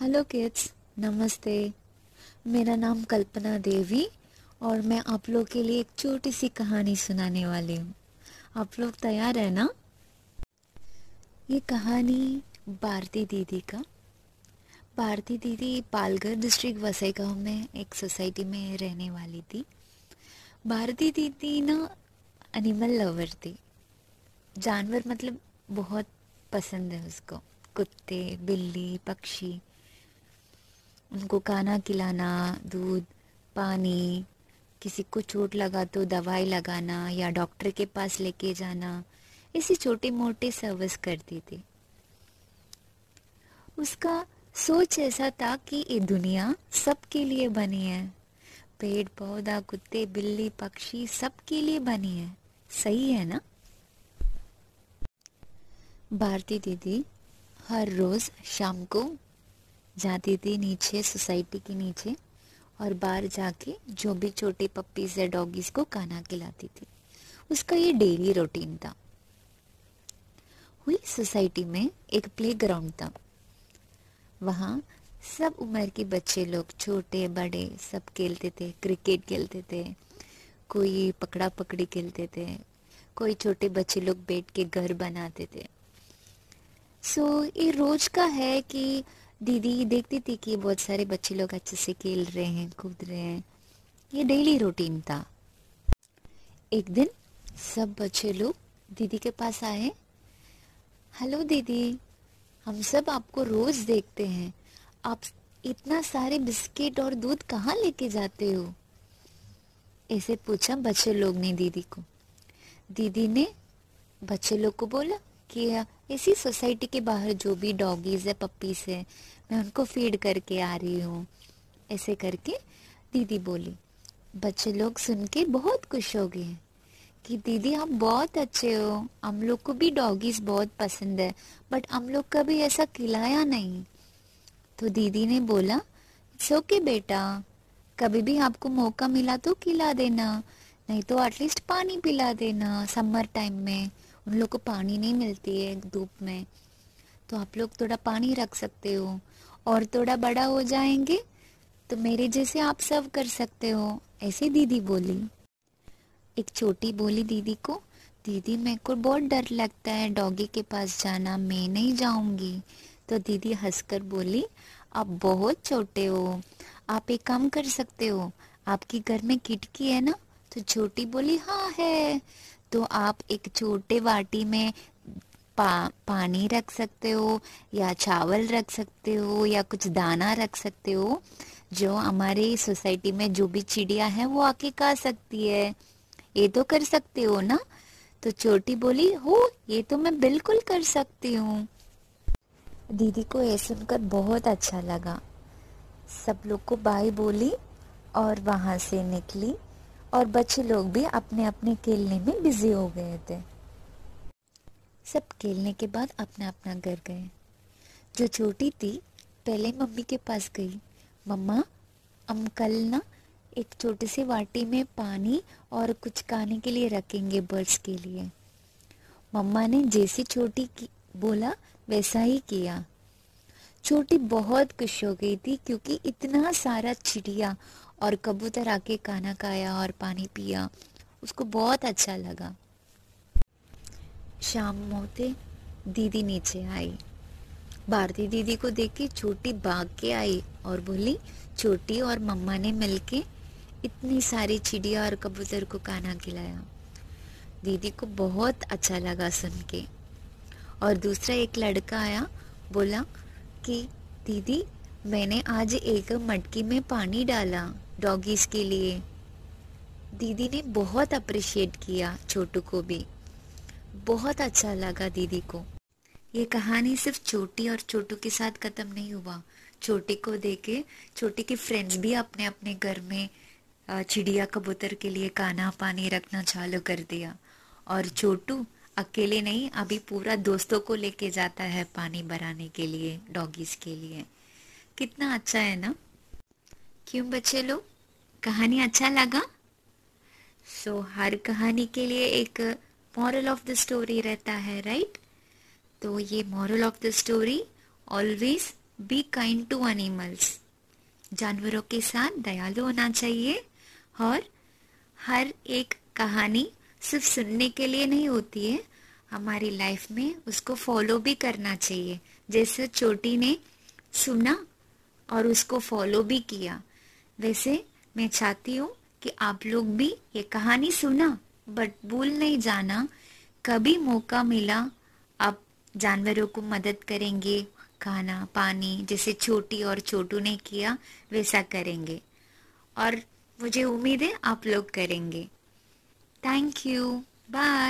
Hello kids नमस्ते मेरा नाम कल्पना देवी और मैं आप लोग के लिए एक छोटी सी कहानी सुनाने वाली हूँ। आप लोग तैयार है ना? ये कहानी भारती दीदी का। भारती दीदी पालघर डिस्ट्रिक्ट वसई गाँव में एक सोसाइटी में रहने वाली थी। भारती दीदी ना एनिमल लवर थी। जानवर मतलब बहुत पसंद है उसको। कुत्ते, बिल्ली, पक्षी। उनको खाना खिलाना, दूध, पानी, किसी को चोट लगा तो दवाई लगाना या डॉक्टर के पास लेके जाना, ऐसी छोटे मोटे सर्विस करती थी। उसका सोच ऐसा था कि ये दुनिया सबके लिए बनी है। पेड़, पौधा, कुत्ते, बिल्ली, पक्षी सबके लिए बनी है। सही है ना? भारती दीदी, हर रोज शाम को जाती थी नीचे सोसाइटी के नीचे और बाहर जाके जो भी छोटे पप्पीज या डॉगीज को खाना खिलाती थी। उसका ये डेली रूटीन था। हुई सोसाइटी में एक प्लेग्राउंड था। वहाँ सब उम्र के बच्चे लोग छोटे बड़े सब खेलते थे क्रिकेट खेलते थे कोई पकड़ा पकड़ी खेलते थे कोई छोटे बच्चे लोग बैठ के घर बनाते थे। सो so, ये रोज का है कि दीदी, देखती थी कि बहुत सारे बच्चे लोग अच्छे से खेल रहे हैं, कूद रहे हैं। ये डेली रूटीन था। एक दिन सब बच्चे लोग दीदी के पास आए। हेलो दीदी, हम सब आपको रोज देखते हैं। आप इतना सारे बिस्किट और दूध कहाँ लेके जाते हो? ऐसे पूछा बच्चे लोग ने दीदी को। दीदी ने बच्चे लोग को बोला कि इसी सोसाइटी के बाहर जो भी डॉगीज है, पप्पीज है, मैं उनको फ़ीड करके आ रही हूँ। ऐसे करके दीदी बोली, बच्चे लोग सुन के बहुत खुश हो गए कि दीदी आप बहुत अच्छे हो, हम लोग को भी डॉगीज बहुत पसंद है बट हम लोग कभी ऐसा खिलाया नहीं। तो दीदी ने बोला सो के बेटा, कभी भी आपको मौका मिला तो खिला देना, नहीं तो एटलीस्ट पानी पिला देना समर टाइम में। उन लोग को पानी नहीं मिलती है धूप में। तो आप लोग थोड़ा पानी रख सकते हो। और थोड़ा बड़ा हो जाएँगे तो मेरे जैसे आप सब कर सकते हो, ऐसे दीदी बोली। एक छोटी बोली दीदी को, दीदी, मेरे को बहुत डर लगता है डॉगी के पास जाना, मैं नहीं जाऊँगी। तो दीदी हंसकर बोली, आप बहुत छोटे हो, आप एक काम कर सकते हो, आपके घर में खिड़की है ना? तो छोटी बोली हाँ है। तो आप एक छोटे वाटी में पा, पानी रख सकते हो या चावल रख सकते हो या कुछ दाना रख सकते हो जो हमारे सोसाइटी में जो भी चिड़िया है वो आके खा सकती है। ये तो कर सकते हो ना? तो छोटी बोली हो ये तो मैं बिल्कुल कर सकती हूँ। दीदी को ये सुनकर बहुत अच्छा लगा। सब लोग को बाय बोली और वहाँ से निकली। और बच्चे लोग भी अपने अपने खेलने में बिज़ी हो गए थे। सब खेलने के बाद अपना अपना घर गए। जो छोटी थी, पहले मम्मी के पास गई। मम्मा हम कल ना, एक छोटी सी वाटी में पानी और कुछ खाने के लिए रखेंगे बर्ड्स के लिए। मम्मा ने जैसी छोटी की, बोला, वैसा ही किया। छोटी बहुत खुश हो गई थी क्योंकि इतना सारा चिड़िया और कबूतर आके खाना खाया और पानी पिया। उसको बहुत अच्छा लगा। शाम होते दीदी नीचे आई। भारती दीदी को देख के छोटी भाग के आई और बोली, छोटी और मम्मा ने मिलके इतनी सारी चिड़िया और कबूतर को खाना खिलाया। दीदी को बहुत अच्छा लगा सुन के। और दूसरा एक लड़का आया, बोला कि, दीदी, मैंने आज एक मटकी में पानी डाला। डॉगीज के लिए। दीदी ने बहुत अप्रिशिएट किया छोटू को भी। बहुत अच्छा लगा दीदी को। ये कहानी सिर्फ़ छोटी और छोटू के साथ खत्म नहीं हुआ। छोटी को देखे, छोटी के फ्रेंड्स भी अपने अपने घर में चिड़िया कबूतर के लिए खाना पानी रखना चालू कर दिया। और छोटू अकेले नहीं, अभी पूरा दोस्तों को लेके जाता है पानी भराने के लिए, डॉगीज के लिए। कितना अच्छा है ना? क्यों बच्चे लोग कहानी अच्छा लगा? सो so, हर कहानी के लिए एक मॉरल ऑफ़ द स्टोरी रहता है राइट तो ये moral of the story always be kind to animals जानवरों के साथ दयालु होना चाहिए और हर एक कहानी सिर्फ़ सुनने के लिए नहीं होती है। हमारी लाइफ में उसको फॉलो भी करना चाहिए। जैसे चोटी ने सुना और उसको फॉलो भी किया। वैसे मैं चाहती हूँ कि आप लोग भी ये कहानी सुना बट भूल नहीं जाना। कभी मौका मिला, आप जानवरों को मदद करेंगे, खाना, पानी, जैसे छोटी और छोटू ने किया, वैसा करेंगे। और मुझे उम्मीद है आप लोग करेंगे। Thank you bye